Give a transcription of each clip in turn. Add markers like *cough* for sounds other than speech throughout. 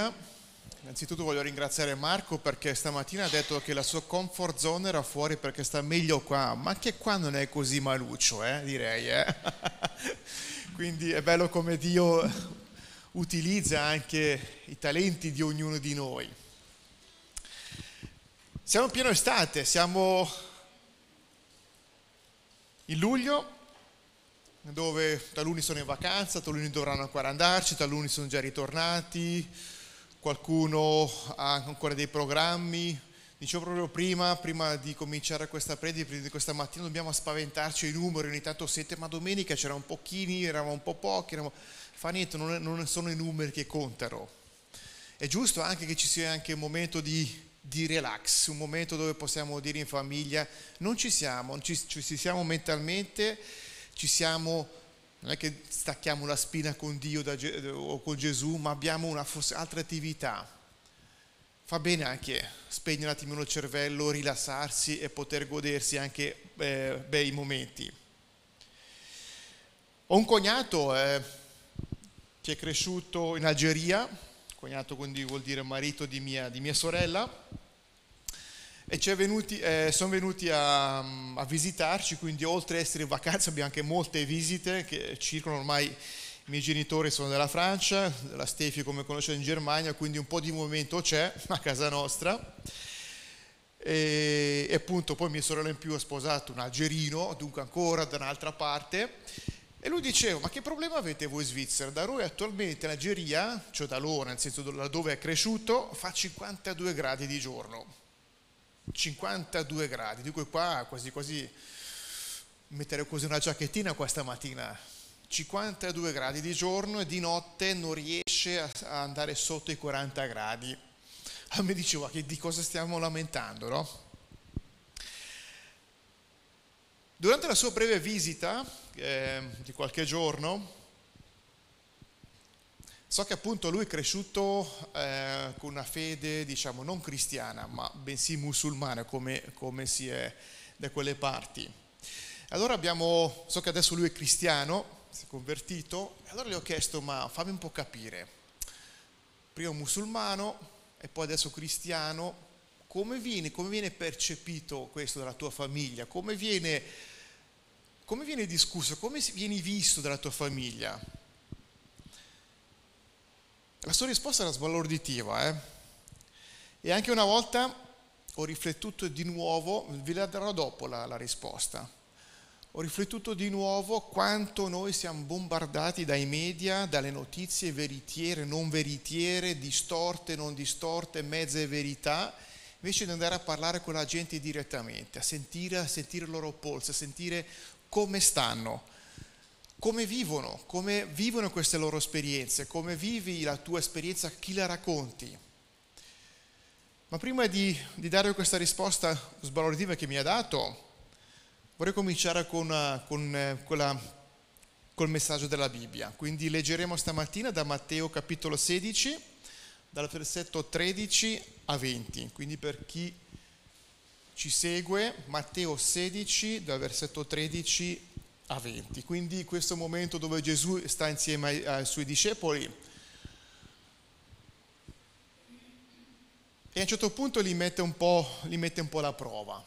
Germania. Innanzitutto voglio ringraziare Marco perché stamattina ha detto che la sua comfort zone era fuori perché sta meglio qua, ma anche qua non è così maluccio, eh, direi. Eh? *laughs* Quindi è bello come Dio utilizza anche i talenti di ognuno di noi. Siamo in pieno estate, siamo in luglio, dove taluni sono in vacanza, taluni dovranno ancora andarci, taluni sono già ritornati, qualcuno ha ancora dei programmi. Dicevo proprio prima, prima di cominciare questa predica, di questa mattina, dobbiamo spaventarci i numeri, ogni tanto siete, ma domenica c'erano pochini, eravamo un po' pochi, eravamo... fa niente, non, non sono i numeri che contano. È giusto anche che ci sia anche un momento di, di relax, un momento dove possiamo dire in famiglia, non ci siamo, ci, ci siamo mentalmente, ci siamo, non è che stacchiamo la spina con Dio da, o con Gesù, ma abbiamo una, altre attività. Fa bene anche spegnere un attimo il cervello, rilassarsi e poter godersi anche eh, bei momenti. Ho un cognato eh, che è cresciuto in Algeria, cognato quindi vuol dire marito di mia, di mia sorella, e venuti, eh, sono venuti a, a, visitarci, quindi oltre ad essere in vacanza abbiamo anche molte visite che circolano ormai. I miei genitori sono della Francia, la Stefi come conoscete in Germania, quindi un po' di movimento c'è *laughs* a casa nostra. E, e appunto poi mia sorella in più ha sposato un algerino, dunque ancora da un'altra parte. E lui diceva, ma che problema avete voi Svizzera? Da noi attualmente l'Algeria, cioè da loro, nel senso dove è cresciuto, fa 52 gradi di giorno 52 gradi, di cui qua quasi quasi mettere così una giacchettina questa mattina. 52 gradi di giorno e di notte non riesce a andare sotto i 40 gradi. *laughs* A me diceva che di cosa stiamo lamentando, no? Durante la sua breve visita eh, di qualche giorno, So che appunto lui è cresciuto eh, con una fede, diciamo, non cristiana, ma bensì musulmana, come, come si è da quelle parti. Allora abbiamo, so che adesso lui è cristiano, si è convertito, e allora gli ho chiesto, ma fammi un po' capire, prima musulmano e poi adesso cristiano, come viene, come viene percepito questo dalla tua famiglia? Come viene, come viene discusso? Come vieni visto dalla tua famiglia? La sua risposta era sbalorditiva, eh? E anche una volta ho riflettuto di nuovo, vi la darò dopo la, la risposta, ho riflettuto di nuovo quanto noi siamo bombardati dai media, dalle notizie veritiere, non veritiere, distorte, non distorte, mezze verità, invece di andare a parlare con la gente direttamente, a sentire, a sentire il loro polso, a sentire come stanno come vivono, come vivono queste loro esperienze, come vivi la tua esperienza, chi la racconti. Ma prima di, di dare questa risposta sbalorditiva che mi ha dato, vorrei cominciare con, eh, con, eh, quella, col messaggio della Bibbia. Quindi leggeremo stamattina da Matteo capitolo 16, dal versetto 13 a 20. Quindi per chi ci segue, Matteo 16, dal versetto 13 a 20. Quindi questo momento dove Gesù sta insieme ai, ai suoi discepoli e a un certo punto li mette un po', mette un po alla prova.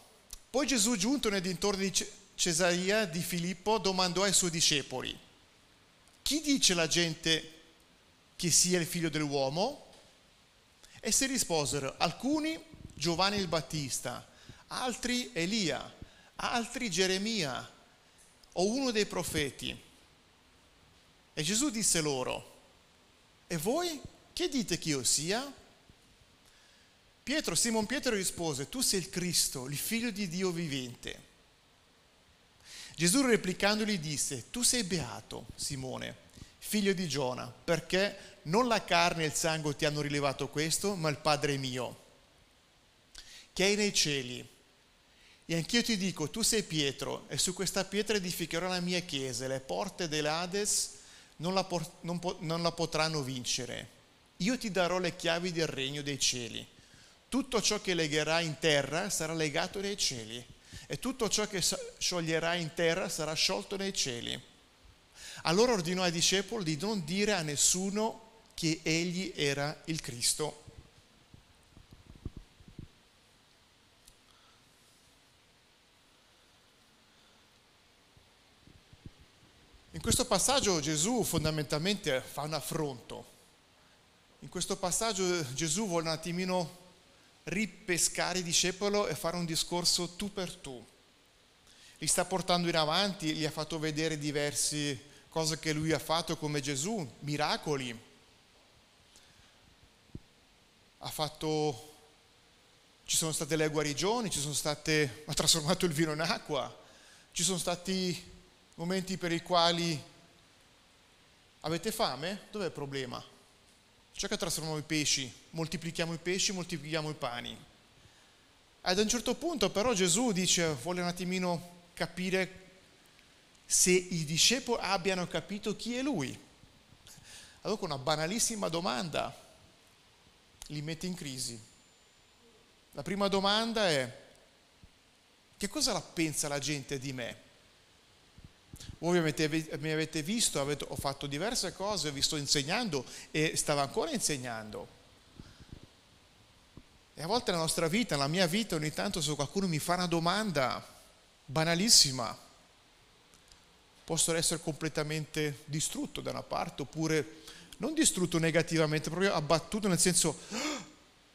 Poi Gesù, giunto nei dintorni di Cesarea di Filippo, domandò ai suoi discepoli, chi dice la gente che sia il figlio dell'uomo? E si risposero, alcuni Giovanni il Battista, altri Elia, altri Geremia o uno dei profeti. E Gesù disse loro, e voi che dite che io sia? Pietro, Simon Pietro rispose, tu sei il Cristo, il figlio di Dio vivente. Gesù replicandogli disse, tu sei beato, Simone, figlio di Giona, perché non la carne e il sangue ti hanno rilevato questo, ma il Padre mio, che è nei cieli. E anch'io ti dico, tu sei Pietro, e su questa pietra edificherò la mia chiesa, le porte dell'Ades non la, por- non, po- non la potranno vincere. Io ti darò le chiavi del regno dei cieli. Tutto ciò che legherai in terra sarà legato nei cieli, e tutto ciò che scioglierai in terra sarà sciolto nei cieli. Allora ordinò ai discepoli di non dire a nessuno che egli era il Cristo. In questo passaggio Gesù fondamentalmente fa un affronto. In questo passaggio Gesù vuole un attimino ripescare i discepoli e fare un discorso tu per tu. Li sta portando in avanti, gli ha fatto vedere diverse cose che lui ha fatto come Gesù, miracoli. Ha fatto, ci sono state le guarigioni, ci sono state, ha trasformato il vino in acqua, ci sono stati momenti per i quali avete fame? Dov'è il problema? C'è che trasformiamo i pesci, moltiplichiamo i pesci, moltiplichiamo i pani. Ad un certo punto però Gesù dice, vuole un attimino capire se i discepoli abbiano capito chi è lui. Allora con una banalissima domanda li mette in crisi. La prima domanda è, che cosa la pensa la gente di me? Voi mi avete visto, avete, ho fatto diverse cose, vi sto insegnando e stavo ancora insegnando. E a volte nella nostra vita, nella mia vita, ogni tanto se qualcuno mi fa una domanda banalissima, posso essere completamente distrutto da una parte oppure non distrutto negativamente, proprio abbattuto nel senso, ah,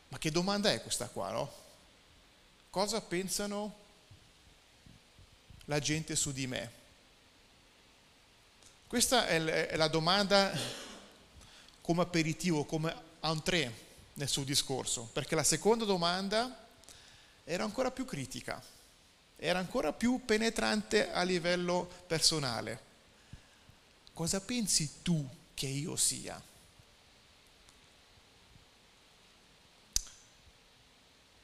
ma che domanda è questa qua, no? Cosa pensano la gente su di me? Questa è la domanda come aperitivo, come entrée nel suo discorso, perché la seconda domanda era ancora più critica, era ancora più penetrante a livello personale. Cosa pensi tu che io sia?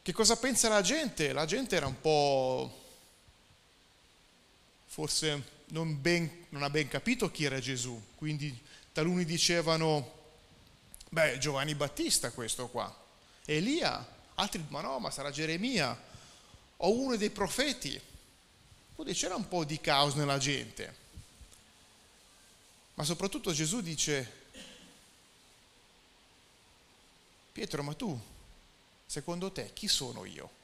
Che cosa pensa la gente? La gente era un po' forse non, ben, non ha ben capito chi era Gesù, quindi taluni dicevano, beh, Giovanni Battista questo qua, Elia, altri, ma no, ma sarà Geremia, o uno dei profeti. Quindi c'era un po' di caos nella gente. Ma soprattutto Gesù dice, Pietro, ma tu, secondo te, chi sono io?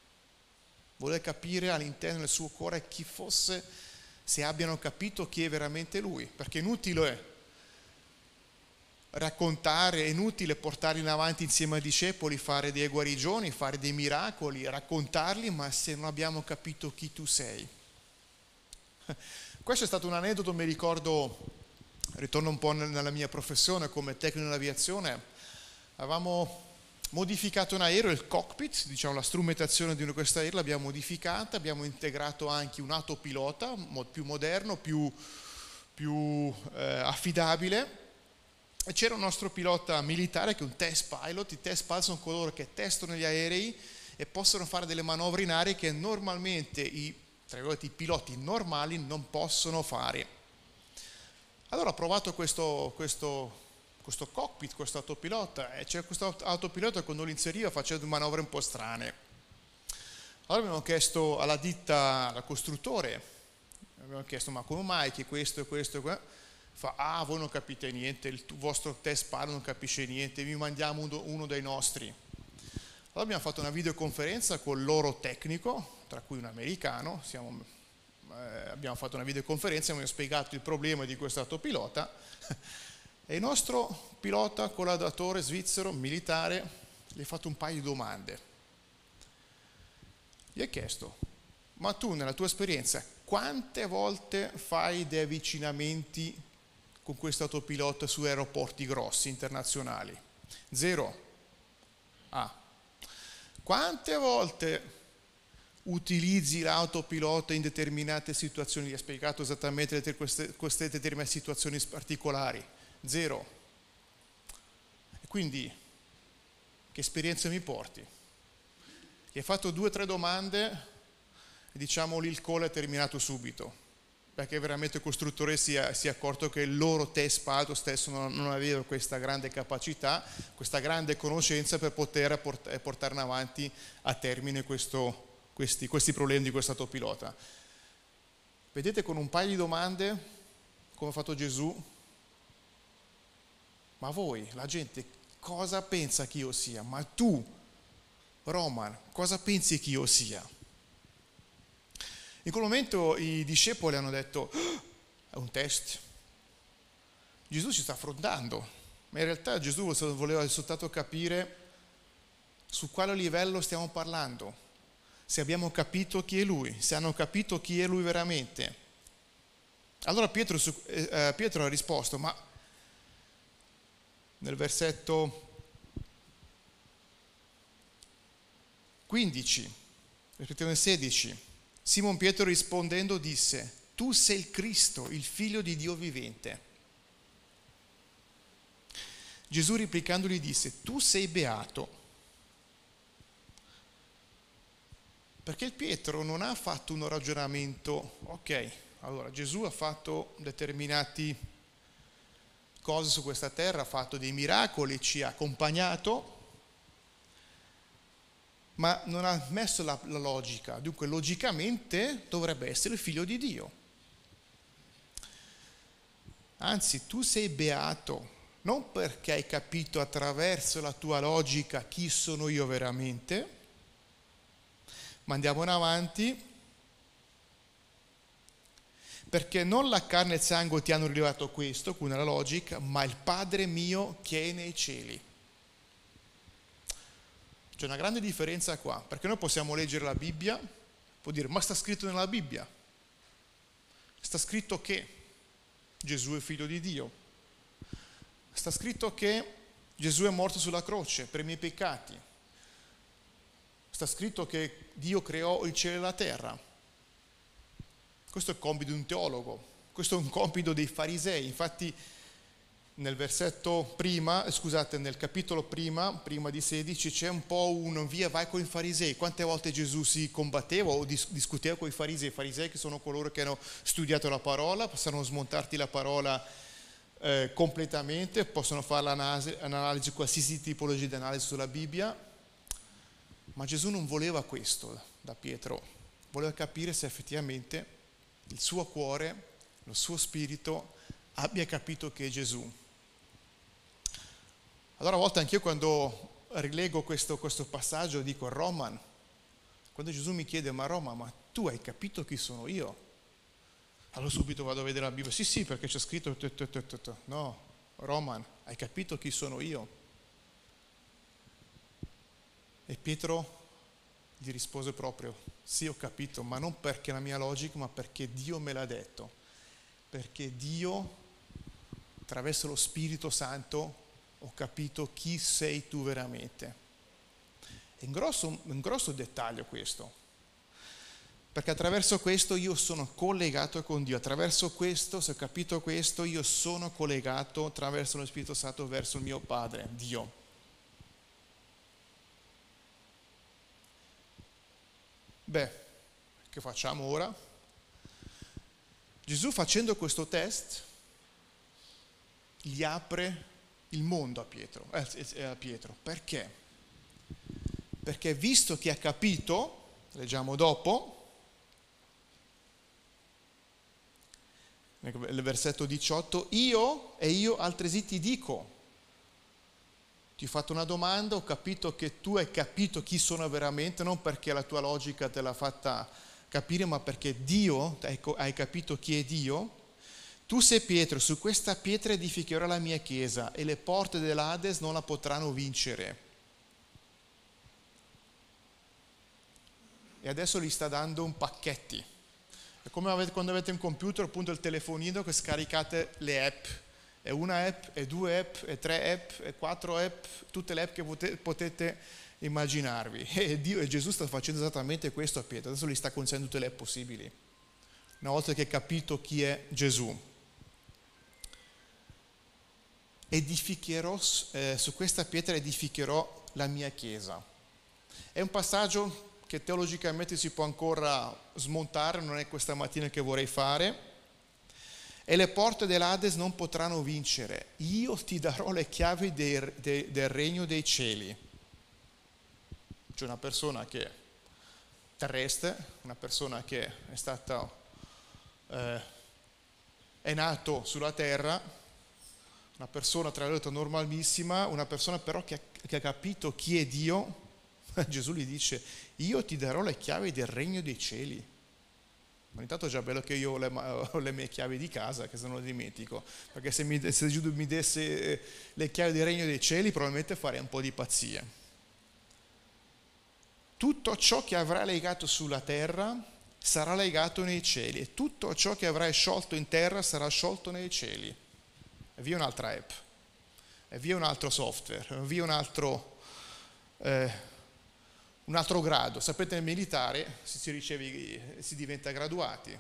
Vuole capire all'interno del suo cuore chi fosse se abbiano capito chi è veramente lui, perché è inutile raccontare, è inutile portarli in avanti insieme ai discepoli, fare delle guarigioni, fare dei miracoli, raccontarli, ma se non abbiamo capito chi tu sei. Questo è stato un aneddoto, mi ricordo, ritorno un po' nella mia professione come tecnico dell'aviazione, avevamo modificato un aereo, il cockpit, diciamo la strumentazione di questo aereo l'abbiamo modificata, abbiamo integrato anche un autopilota più moderno, più, più eh, affidabile c'era un nostro pilota militare che è un test pilot, i test pilot sono coloro che testano gli aerei e possono fare delle manovre in aria che normalmente i, i piloti normali non possono fare. Allora ho provato questo, questo questo cockpit, questo autopilota, e c'è questo autopilota quando lo inseriva faceva manovre un po' strane. Allora abbiamo chiesto alla ditta, al costruttore, abbiamo chiesto ma come mai che questo e questo e questo? Fa, ah voi non capite niente, il vostro test palo non capisce niente, vi mandiamo uno, dei nostri. Allora abbiamo fatto una videoconferenza con il loro tecnico, tra cui un americano, siamo, eh, abbiamo fatto una videoconferenza e abbiamo spiegato il problema di questo autopilota e il nostro pilota collaboratore svizzero, militare, gli ha fatto un paio di domande. Gli ha chiesto, ma tu nella tua esperienza quante volte fai dei avvicinamenti con questo autopilota su aeroporti grossi internazionali? Zero. Ah. Quante volte utilizzi l'autopilota in determinate situazioni? Gli ha spiegato esattamente queste, queste determinate situazioni particolari Zero. E quindi, che esperienza mi porti? Gli hai fatto due o tre domande e diciamo lì il call è terminato subito, perché veramente il costruttore si è, si è accorto che il loro test palto stesso non, non, aveva questa grande capacità, questa grande conoscenza per poter port- portare avanti a termine questo, questi, questi problemi di questo autopilota. Vedete con un paio di domande, come ha fatto Gesù, ma voi, la gente, cosa pensa che io sia? Ma tu, Roman, cosa pensi che io sia? In quel momento i discepoli hanno detto, oh, è un test. Gesù ci sta affrontando, ma in realtà Gesù voleva soltanto capire su quale livello stiamo parlando, se abbiamo capito chi è Lui, se hanno capito chi è Lui veramente. Allora Pietro, eh, eh, Pietro ha risposto, ma nel versetto 15, rispettivamente 16, Simon Pietro rispondendo disse, tu sei il Cristo, il figlio di Dio vivente. Gesù replicandogli disse, tu sei beato Perché Pietro non ha fatto un ragionamento, ok, allora Gesù ha fatto determinate cose su questa terra, ha fatto dei miracoli, ci ha accompagnato, ma non ha messo la, la logica, dunque logicamente dovrebbe essere il figlio di Dio. Anzi, tu sei beato non perché hai capito attraverso la tua logica chi sono io veramente, ma andiamo avanti perché non la carne e il sangue ti hanno rilevato questo, con la logica, ma il Padre mio che è nei cieli. C'è una grande differenza qua, perché noi possiamo leggere la Bibbia, può dire, ma sta scritto nella Bibbia. Sta scritto che Gesù è figlio di Dio. Sta scritto che Gesù è morto sulla croce per i miei peccati. Sta scritto che Dio creò il cielo e la terra. Questo è il compito di un teologo, questo è un compito dei farisei. Infatti nel versetto prima, eh, scusate, nel capitolo prima, prima di 16, c'è un po' un via vai con i farisei. Quante volte Gesù si combatteva o dis- discuteva con i farisei? I farisei che sono coloro che hanno studiato la parola, possono smontarti la parola eh, completamente, possono fare l'analisi, analisi, qualsiasi tipologia di analisi sulla Bibbia, ma Gesù non voleva questo da Pietro, voleva capire se effettivamente il suo cuore, il suo spirito abbia capito che è Gesù. Allora a volte anch'io quando rilego questo, questo passaggio dico Roman, quando Gesù mi chiede ma Roma, ma tu hai capito chi sono io? Allora subito vado a vedere la Bibbia, sì sì perché c'è scritto, no, Roman, hai capito chi sono io? E Pietro gli rispose proprio, sì ho capito, ma non perché la mia logica, ma perché Dio me l'ha detto. Perché Dio, attraverso lo Spirito Santo, ho capito chi sei tu veramente. È un grosso, un grosso dettaglio questo. Perché attraverso questo io sono collegato con Dio, attraverso questo, se ho capito questo, io sono collegato attraverso lo Spirito Santo verso il mio Padre, Dio. Beh, che facciamo ora? Gesù facendo questo test gli apre il mondo a Pietro. Eh, a Pietro. Perché? Perché visto che ha capito, leggiamo dopo, nel versetto 18, io e io altresì ti dico, ti ho fatto una domanda, ho capito che tu hai capito chi sono veramente, non perché la tua logica te l'ha fatta capire, ma perché Dio, hai capito chi è Dio. Tu sei Pietro, su questa pietra edificherò la mia chiesa e le porte dell'Ades non la potranno vincere. E adesso gli sta dando un pacchetti. È come quando avete un computer, appunto il telefonino che scaricate le app è una app, è due app, è tre app, è quattro app, tutte le app che potete, immaginarvi. *laughs* E, Dio, e Gesù sta facendo esattamente questo a Pietro, adesso gli sta concedendo tutte le app possibili, una volta che ha capito chi è Gesù. Edificherò, eh, su questa pietra edificherò la mia chiesa. È un passaggio che teologicamente si può ancora smontare, non è questa mattina che vorrei fare, e le porte dell'Ades non potranno vincere. Io ti darò le chiavi del, de, del regno dei cieli. C'è una persona che è terrestre, una persona che è stata, eh, è nato sulla terra, una persona tra l'altro normalissima, una persona però che che ha capito chi è Dio, *laughs* Gesù gli dice, io ti darò le chiavi del regno dei cieli. Ma intanto è già bello che io ho le, ho le, mie chiavi di casa, che se non le dimentico, perché se, mi, se Gesù mi desse eh, le chiavi del regno dei cieli probabilmente farei un po' di pazzie. Tutto ciò che avrai legato sulla terra sarà legato nei cieli e tutto ciò che avrai sciolto in terra sarà sciolto nei cieli. E via un'altra app, e via un altro software, e via un altro, eh, un altro grado. Sapete nel militare si, riceve, si diventa graduati,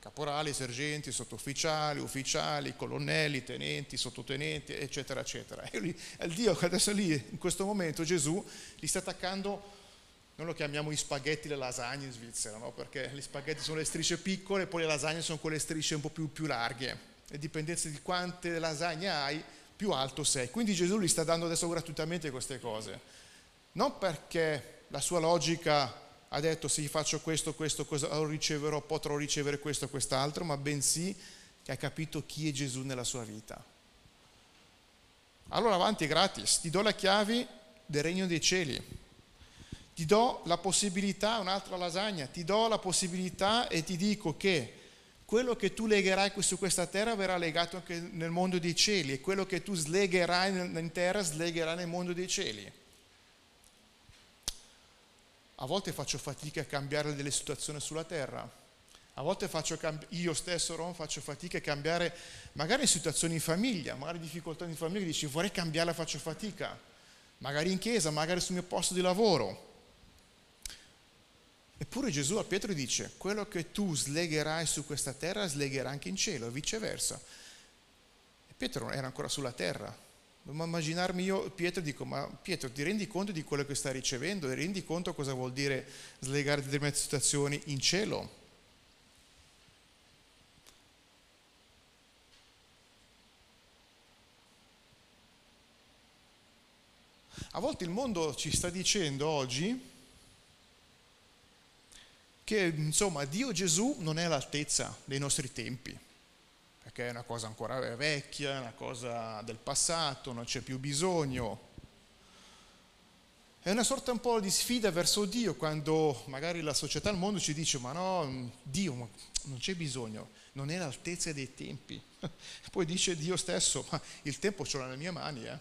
caporali, sergenti, sottufficiali, ufficiali, colonnelli, tenenti, sottotenenti, eccetera, eccetera. E lì, Dio adesso lì, in questo momento, Gesù li sta attaccando noi lo chiamiamo gli spaghetti le lasagne in Svizzera, no? perché gli spaghetti sono le strisce piccole, poi le lasagne sono quelle strisce un po' più, più larghe e dipendenza di quante lasagne hai, più alto sei. Quindi Gesù gli sta dando adesso gratuitamente queste cose. Non perché la sua logica ha detto se gli faccio questo, questo, lo riceverò, potrò ricevere questo, quest'altro, ma bensì che ha capito chi è Gesù nella sua vita. Allora avanti gratis, ti do le chiavi del regno dei cieli, ti do la possibilità, un'altra lasagna, ti do la possibilità e ti dico che quello che tu legherai su questa terra verrà legato anche nel mondo dei cieli e quello che tu slegherai in terra slegherà nel mondo dei cieli. A volte faccio fatica a cambiare delle situazioni sulla terra, a volte faccio, io stesso Ron faccio fatica a cambiare magari situazioni in famiglia, magari difficoltà in famiglia, dici vorrei cambiarla, faccio fatica, magari in chiesa, magari sul mio posto di lavoro. Eppure Gesù a Pietro dice, quello che tu slegherai su questa terra slegherà anche in cielo e viceversa. E Pietro era ancora sulla terra. Devo immaginarmi io, Pietro, dico, ma Pietro ti rendi conto di quello che stai ricevendo? Ti rendi conto cosa vuol dire slegare determinate situazioni in cielo? A volte il mondo ci sta dicendo oggi che insomma Dio Gesù non è all'altezza dei nostri tempi, perché è una cosa ancora vecchia, è una cosa del passato, non c'è più bisogno. È una sorta un po' di sfida verso Dio quando magari la società, il mondo ci dice ma no, Dio non c'è bisogno, non è all'altezza dei tempi. *laughs* Poi dice Dio stesso, ma il tempo ce l'ho nelle mie mani. Eh.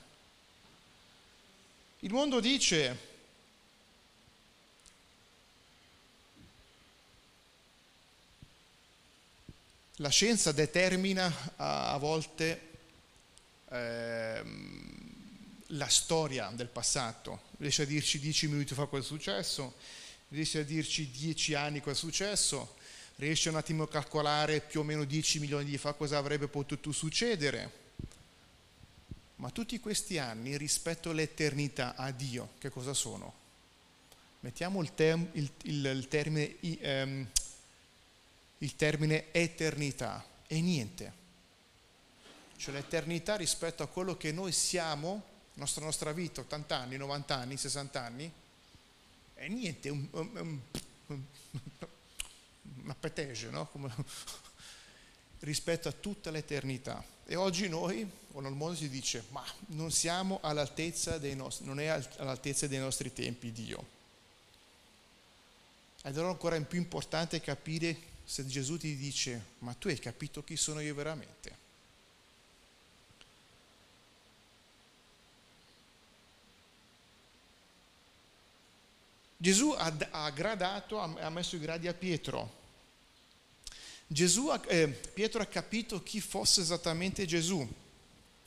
Il mondo dice La scienza determina a, volte eh, la storia del passato, riesce a dirci dieci minuti fa cosa è successo, riesce a dirci dieci anni cosa è successo, riesce un attimo a calcolare più o meno dieci milioni di fa cosa avrebbe potuto succedere. Ma tutti questi anni rispetto all'eternità, a Dio, che cosa sono? Mettiamo il, term, il, il, il termine um, il termine eternità e niente. Cioè l'eternità rispetto a quello che noi siamo, nostra, nostra vita, 80 anni, 90 anni, 60 anni, è niente, un, un, un, una petege, no? Come, *laughs* rispetto a tutta l'eternità. E oggi noi, o nel mondo si dice, ma non siamo all'altezza dei nostri, non è all'altezza dei nostri tempi Dio. Ed allora ancora è più importante capire se Gesù ti dice, ma tu hai capito chi sono io veramente? Gesù ha, ha gradato, ha messo i gradi a Pietro. Gesù, eh, Pietro ha capito chi fosse esattamente Gesù.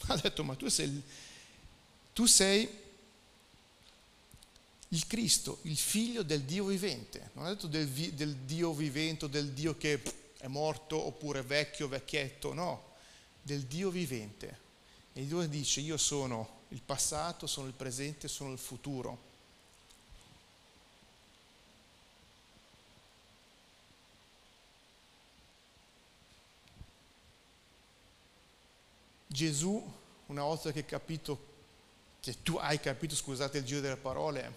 Ha detto, ma tu sei, tu sei il Cristo, il figlio del Dio vivente, non ha detto del, del Dio vivente, del Dio che è morto oppure vecchio, vecchietto, no, del Dio vivente. E Dio dice io sono il passato, sono il presente, sono il futuro. Gesù, una volta che ha capito che tu hai capito, scusate il giro delle parole,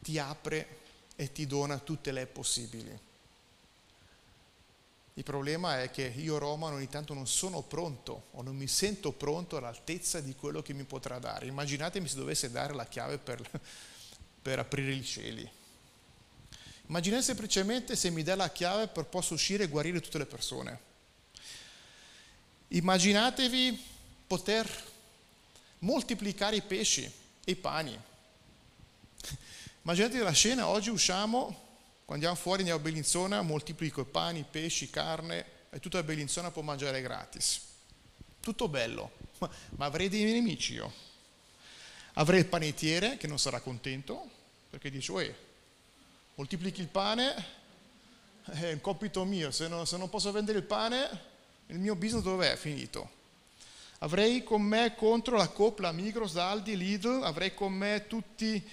ti apre e ti dona tutte le possibili. Il problema è che io Romano ogni tanto non sono pronto o non mi sento pronto all'altezza di quello che mi potrà dare. Immaginatemi se dovesse dare la chiave per, *laughs* per aprire i cieli. Immaginate semplicemente se mi dà la chiave per posso uscire e guarire tutte le persone. Immaginatevi poter moltiplicare i pesci e i pani. Immaginate la scena, oggi usciamo, quando andiamo fuori andiamo a Bellinzona, moltiplico i pani, i pesci, carne e tutta la Bellinzona può mangiare gratis. Tutto bello, ma, ma avrei dei nemici io. Avrei il panettiere che non sarà contento perché dice, uè, moltiplichi il pane, è un compito mio, se non, se non posso vendere il pane, il mio business dov'è? Finito. Avrei con me contro la Coop, la Migros, Aldi, Lidl, avrei con me tutti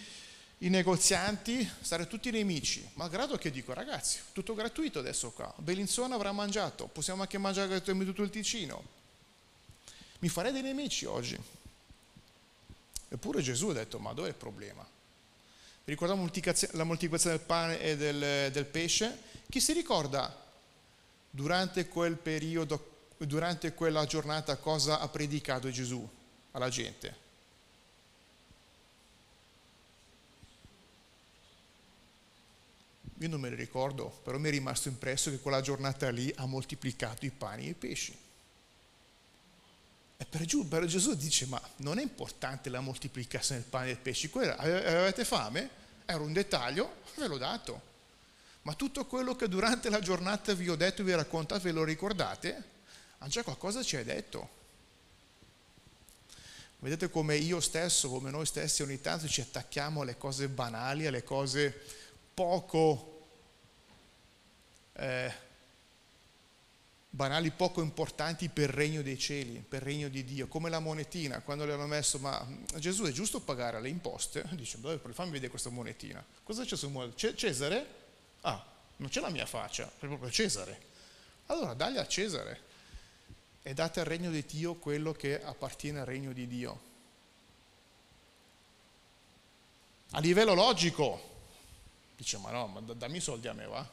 i negozianti, stare tutti nemici. Malgrado che dico, ragazzi, tutto gratuito adesso qua. Bellinzona avrà mangiato, possiamo anche mangiare tutto il Ticino. Mi farei dei nemici oggi. Eppure Gesù ha detto, ma dov'è il problema? Vi ricordate la moltiplicazione del pane e del, del pesce? Chi si ricorda durante quel periodo durante quella giornata cosa ha predicato Gesù alla gente. Io non me ne ricordo, però mi è rimasto impresso che quella giornata lì ha moltiplicato i pani e i pesci. E per, Gesù, per Gesù dice, ma non è importante la moltiplicazione del pane e del pesce, avete fame? Era un dettaglio, ve l'ho dato. Ma tutto quello che durante la giornata vi ho detto e vi ho raccontato, ve lo ricordate? Ha già qualcosa ci hai detto. Vedete come io stesso, come noi stessi ogni tanto ci attacchiamo alle cose banali, alle cose poco eh, banali, poco importanti per il regno dei cieli, per il regno di Dio, come la monetina, quando le hanno messo, ma Gesù è giusto pagare le imposte? *laughs* Dice, fammi vedere questa monetina. Cosa c'è su monetina? Cesare? Ah, non c'è la mia faccia, è proprio Cesare. Allora dagli a Cesare e date al regno di Dio quello che appartiene al regno di Dio. A livello logico, dice ma no, ma dammi i soldi a me va.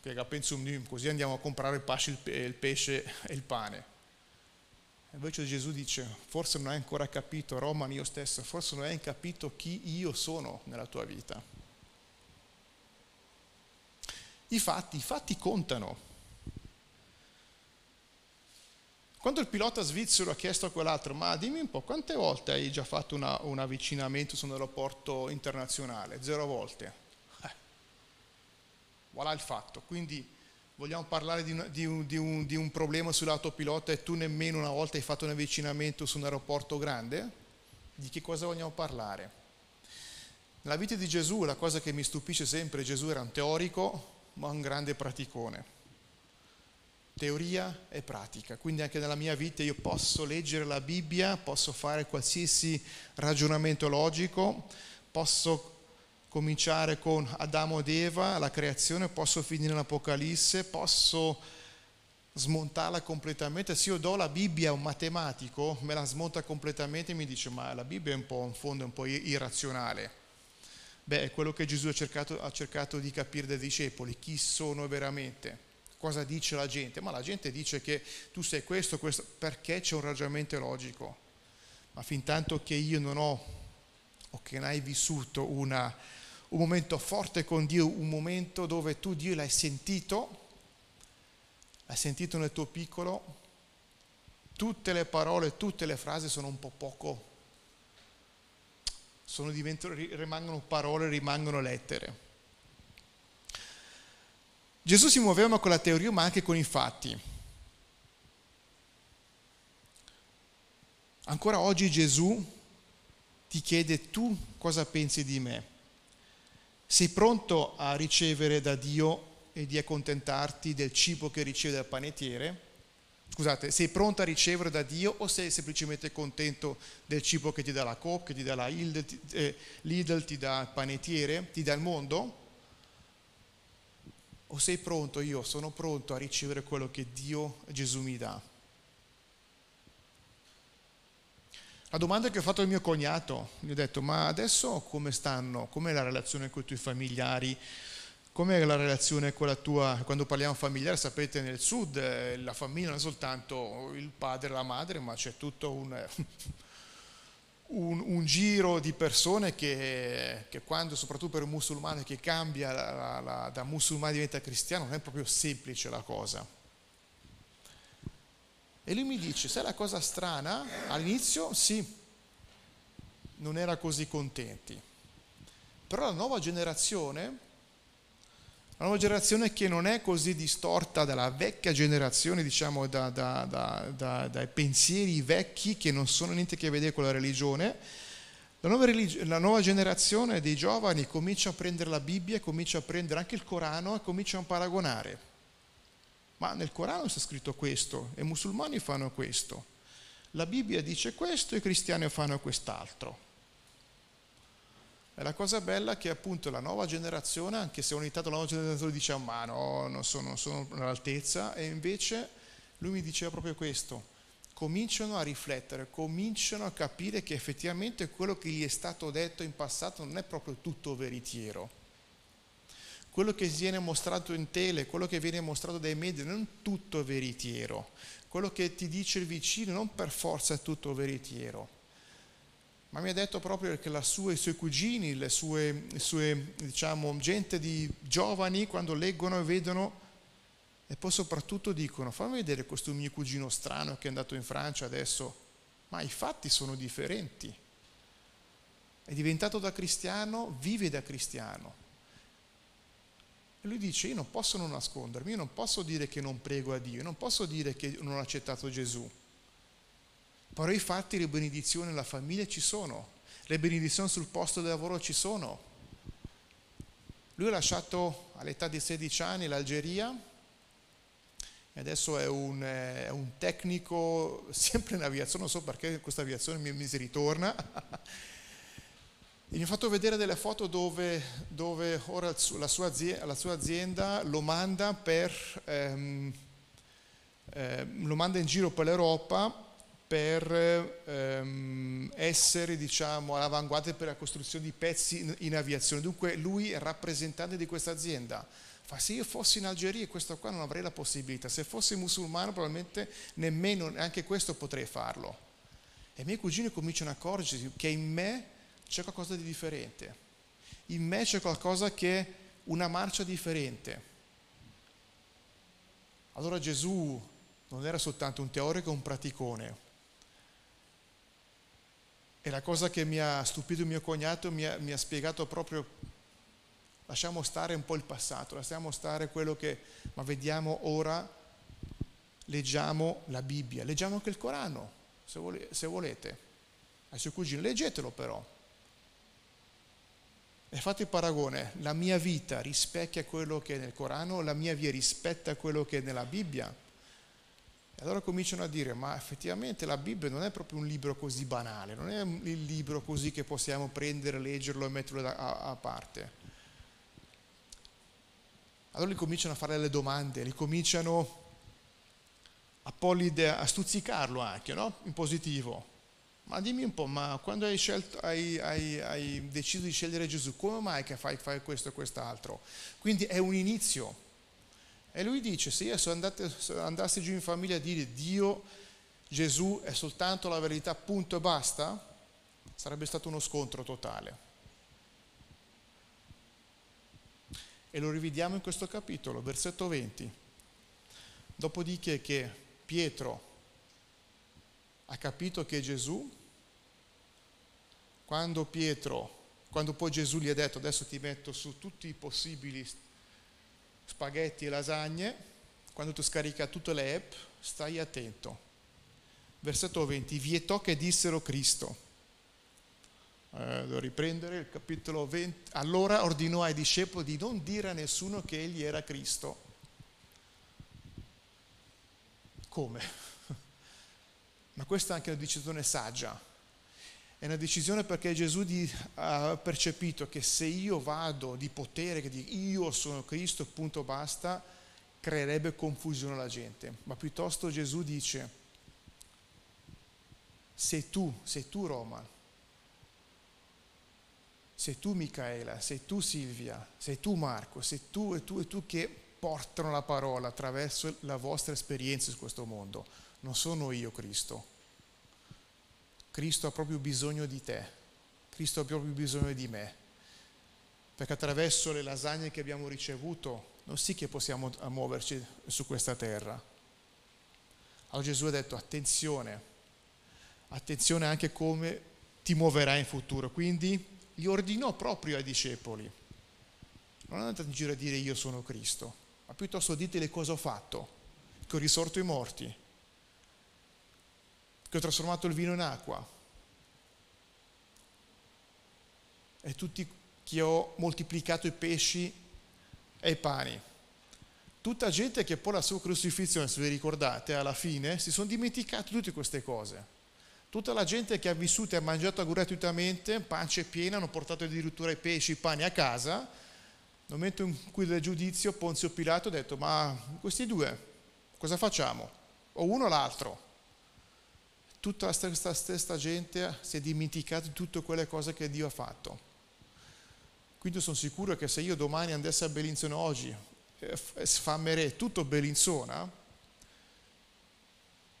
Che penso così andiamo a comprare il pesce e il pane. Invece Gesù dice, forse non hai ancora capito, Roman io stesso, forse non hai capito chi io sono nella tua vita. I fatti, i fatti contano. Quando il pilota svizzero ha chiesto a quell'altro, ma dimmi un po', quante volte hai già fatto una, un avvicinamento su un aeroporto internazionale? Zero volte. Eh. Voilà il fatto. Quindi vogliamo parlare di un, di, un, di, un, di un, problema sull'autopilota e tu nemmeno una volta hai fatto un avvicinamento su un aeroporto grande? Di che cosa vogliamo parlare? Nella vita di Gesù la cosa che mi stupisce sempre, Gesù era un teorico ma un grande praticone teoria e pratica. Quindi anche nella mia vita io posso leggere la Bibbia, posso fare qualsiasi ragionamento logico, posso cominciare con Adamo ed Eva, la creazione, posso finire l'Apocalisse, posso smontarla completamente. Se io do la Bibbia a un matematico, me la smonta completamente e mi dice ma la Bibbia è un po' in fondo, un po' irrazionale. Beh, è quello che Gesù ha cercato, ha cercato di capire dai discepoli, chi sono veramente cosa dice la gente, ma la gente dice che tu sei questo, questo, perché c'è un ragionamento logico. Ma fin tanto che io non ho o che non hai vissuto una, un momento forte con Dio, un momento dove tu Dio l'hai sentito, l'hai sentito nel tuo piccolo, tutte le parole, tutte le frasi sono un po' poco, sono rimangono parole, rimangono lettere. Gesù si muoveva con la teoria ma anche con i fatti. Ancora oggi Gesù ti chiede tu cosa pensi di me. Sei pronto a ricevere da Dio e di accontentarti del cibo che ricevi dal panettiere? Scusate, sei pronto a ricevere da Dio o sei semplicemente contento del cibo che ti dà la Coop, che ti dà la eh, Lidl ti dà il panettiere, ti dà il mondo? O sei pronto? Io sono pronto a ricevere quello che Dio, Gesù mi dà. La domanda che ho fatto al mio cognato, gli ho detto, ma adesso come stanno? Com'è la relazione con i tuoi familiari? com'è la relazione con la tua, quando parliamo familiare, sapete nel sud eh, la famiglia non è soltanto il padre e la madre, ma c'è tutto un, un, un giro di persone che, che, quando, soprattutto per un musulmano che cambia la, la, da musulmano diventa cristiano, non è proprio semplice la cosa. E lui mi dice, sai la cosa strana? All'inizio sì, non era così contenti, però la nuova generazione la nuova generazione che non è così distorta dalla vecchia generazione, diciamo da, da, da, dai pensieri vecchi che non sono niente a che vedere con la religione. La nuova, religi- la nuova, generazione dei giovani comincia a prendere la Bibbia, comincia a prendere anche il Corano e comincia a paragonare. Ma nel Corano sta scritto questo e i musulmani fanno questo. La Bibbia dice questo e i cristiani fanno quest'altro. E la cosa bella è che appunto la nuova generazione, anche se ho unitato la nuova generazione, dice ma no, non sono, sono all'altezza, e invece lui mi diceva proprio questo, cominciano a riflettere, cominciano a capire che effettivamente quello che gli è stato detto in passato non è proprio tutto veritiero. Quello che viene mostrato in tele, quello che viene mostrato dai media non è tutto veritiero. Quello che ti dice il vicino non per forza è tutto veritiero ma mi ha detto proprio che sua, i suoi cugini, le sue, le sue diciamo, gente di giovani, quando leggono e vedono, e poi soprattutto dicono, fammi vedere questo mio cugino strano che è andato in Francia adesso, ma i fatti sono differenti. È diventato da cristiano, vive da cristiano. E lui dice, io non posso non nascondermi, io non posso dire che non prego a Dio, non posso dire che non ho accettato Gesù. Però i fatti, le benedizioni nella famiglia ci sono, le benedizioni sul posto di lavoro ci sono. Lui ha lasciato all'età di 16 anni l'Algeria e adesso è un, è un tecnico *laughs* sempre in aviazione, non so perché questa aviazione mi, mi si ritorna. E mi ha fatto vedere delle foto dove, dove ora la sua, azienda, la sua, azienda, lo manda, per, ehm, eh, lo manda in giro per l'Europa per ehm, essere diciamo, all'avanguardia per la costruzione di pezzi in, in, aviazione. Dunque lui è rappresentante di questa azienda. Fa, se io fossi in Algeria questo qua non avrei la possibilità, se fossi musulmano probabilmente nemmeno neanche questo potrei farlo. E i miei cugini cominciano a accorgersi che in me c'è qualcosa di differente, in me c'è qualcosa che è una marcia differente. Allora Gesù non era soltanto un teorico, un praticone, e la cosa che mi ha stupito mio cognato mi ha, mi ha spiegato proprio, lasciamo stare un po' il passato, lasciamo stare quello che, ma vediamo ora, leggiamo la Bibbia, leggiamo anche il Corano, se, vole, se volete. Ai suoi cugini, leggetelo però. E fate il paragone, la mia vita rispecchia quello che è nel Corano, la mia via rispetta quello che è nella Bibbia. E allora cominciano a dire, ma effettivamente la Bibbia non è proprio un libro così banale, non è il libro così che possiamo prendere, leggerlo e metterlo da, a, a, parte. Allora gli cominciano a fare delle domande, gli cominciano a, a stuzzicarlo anche, no? in positivo. Ma dimmi un po', ma quando hai, scelto, hai, hai, hai deciso di scegliere Gesù, come mai che fai, fai questo e quest'altro? Quindi è un inizio e lui dice, se io andate, andassi giù in famiglia a dire Dio, Gesù è soltanto la verità, punto e basta, sarebbe stato uno scontro totale. E lo rivediamo in questo capitolo, versetto 20. Dopodiché che Pietro ha capito che Gesù, quando Pietro, quando poi Gesù gli ha detto adesso ti metto su tutti i possibili spaghetti e lasagne, quando tu scarica tutte le app, stai attento. Versetto 20, vietò che dissero Cristo. Eh, devo riprendere il capitolo 20. Allora ordinò ai discepoli di non dire a nessuno che egli era Cristo. Come? *laughs* Ma questa è anche una decisione saggia. È una decisione perché Gesù ha percepito che se io vado di potere, che dico io sono Cristo, punto basta, creerebbe confusione alla gente. Ma piuttosto Gesù dice, sei tu, sei tu Roma. sei tu Micaela, sei tu Silvia, sei tu Marco, sei tu e tu e tu che portano la parola attraverso la vostra esperienza su questo mondo. Non sono io Cristo. Cristo ha proprio bisogno di te. Cristo ha proprio bisogno di me. Perché attraverso le lasagne che abbiamo ricevuto non sì che possiamo muoverci su questa terra. Allora Gesù ha detto attenzione, attenzione anche come ti muoverai in futuro. Quindi gli ordinò proprio ai discepoli. Non andate in giro a dire io sono Cristo, ma piuttosto dite le cose ho fatto, che ho risorto i morti, che ho trasformato il vino in acqua e tutti che ho moltiplicato i pesci e i pani. Tutta gente che poi la sua crucifissione, se vi ricordate, alla fine si sono dimenticati tutte queste cose. Tutta la gente che ha vissuto e ha mangiato gratuitamente, pancia piena, hanno portato addirittura i pesci, i pani a casa. Nel momento in cui del giudizio Ponzio Pilato ha detto, ma questi due cosa facciamo? O uno o l'altro? Tutta la stessa, stessa gente si è dimenticata di tutte quelle cose che Dio ha fatto. Quindi sono sicuro che se io domani andassi a Bellinzona oggi e sfamerei tutto Bellinzona,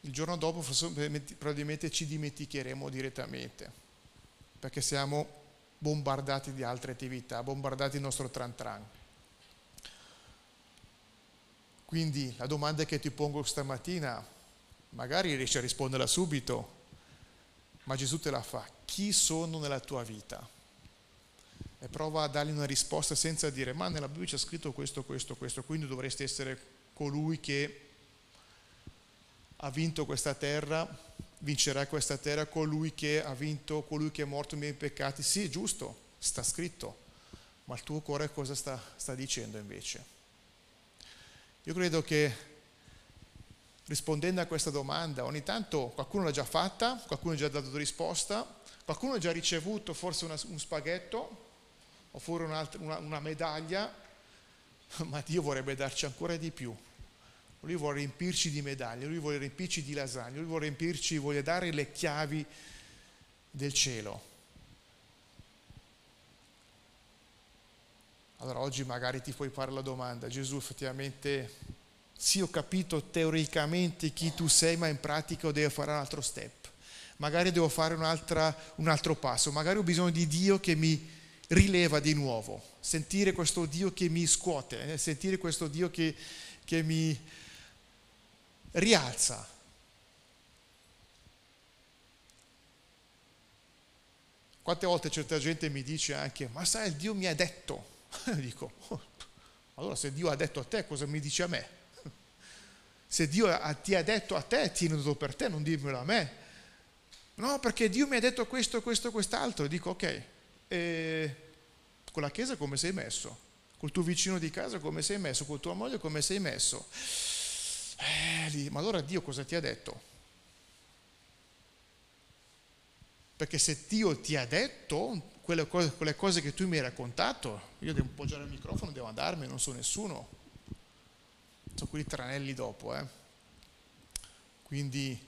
il giorno dopo probabilmente ci dimenticheremo direttamente, perché siamo bombardati di altre attività, bombardati il nostro tran tran. Quindi la domanda che ti pongo stamattina, magari riesci a risponderla subito, ma Gesù te la fa. Chi sono nella tua vita? E prova a dargli una risposta senza dire, ma nella Bibbia c'è scritto questo, questo, questo, quindi dovresti essere colui che ha vinto questa terra, vincerà questa terra colui che ha vinto, colui che è morto nei miei peccati. Sì, è giusto, sta scritto, ma il tuo cuore cosa sta, sta dicendo invece? Io credo che rispondendo a questa domanda, ogni tanto qualcuno l'ha già fatta, qualcuno ha già dato risposta, qualcuno ha già ricevuto forse una, un spaghetto oppure una, una medaglia, *laughs* ma Dio vorrebbe darci ancora di più lui vuole riempirci di medaglie, lui vuole riempirci di lasagne, lui vuole riempirci, vuole dare le chiavi del cielo. Allora oggi magari ti puoi fare la domanda, Gesù effettivamente sì ho capito teoricamente chi tu sei, ma in pratica devo fare un altro step, magari devo fare un altro passo, magari ho bisogno di Dio che mi rileva di nuovo, sentire questo Dio che mi scuote, eh? sentire questo Dio che, che mi, rialza. Quante volte certa gente mi dice anche, ma sai, Dio mi ha detto. Io *laughs* dico, oh, allora se Dio ha detto a te, cosa mi dice a me? Se Dio ti ha detto a te, tienilo per te, non dirmelo a me. No, perché Dio mi ha detto questo, questo, quest'altro. E dico, ok, e con la chiesa come sei messo? Col tuo vicino di casa come sei messo? Con tua moglie come sei messo? Eh, ma allora Dio cosa ti ha detto? Perché se Dio ti ha detto quelle cose, quelle cose che tu mi hai raccontato, io devo appoggiare il microfono, devo andarmi, non so nessuno. Sono quelli tranelli dopo. Eh? Quindi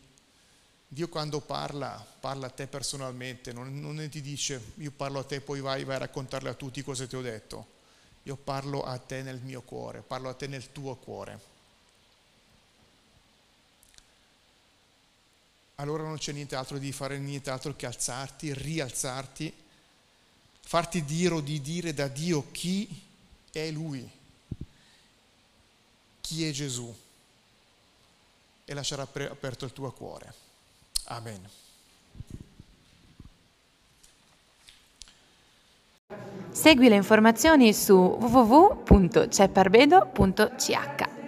Dio quando parla, parla a te personalmente, non, non, ti dice io parlo a te, poi vai, vai a raccontarle a tutti cosa ti ho detto. Io parlo a te nel mio cuore, parlo a te nel tuo cuore. allora non c'è nient'altro di fare nient'altro che alzarti, rialzarti, farti dire o di dire da Dio chi è Lui, chi è Gesù e lasciare aperto il tuo cuore. Amen. Segui le informazioni su www.cepparbedo.ch.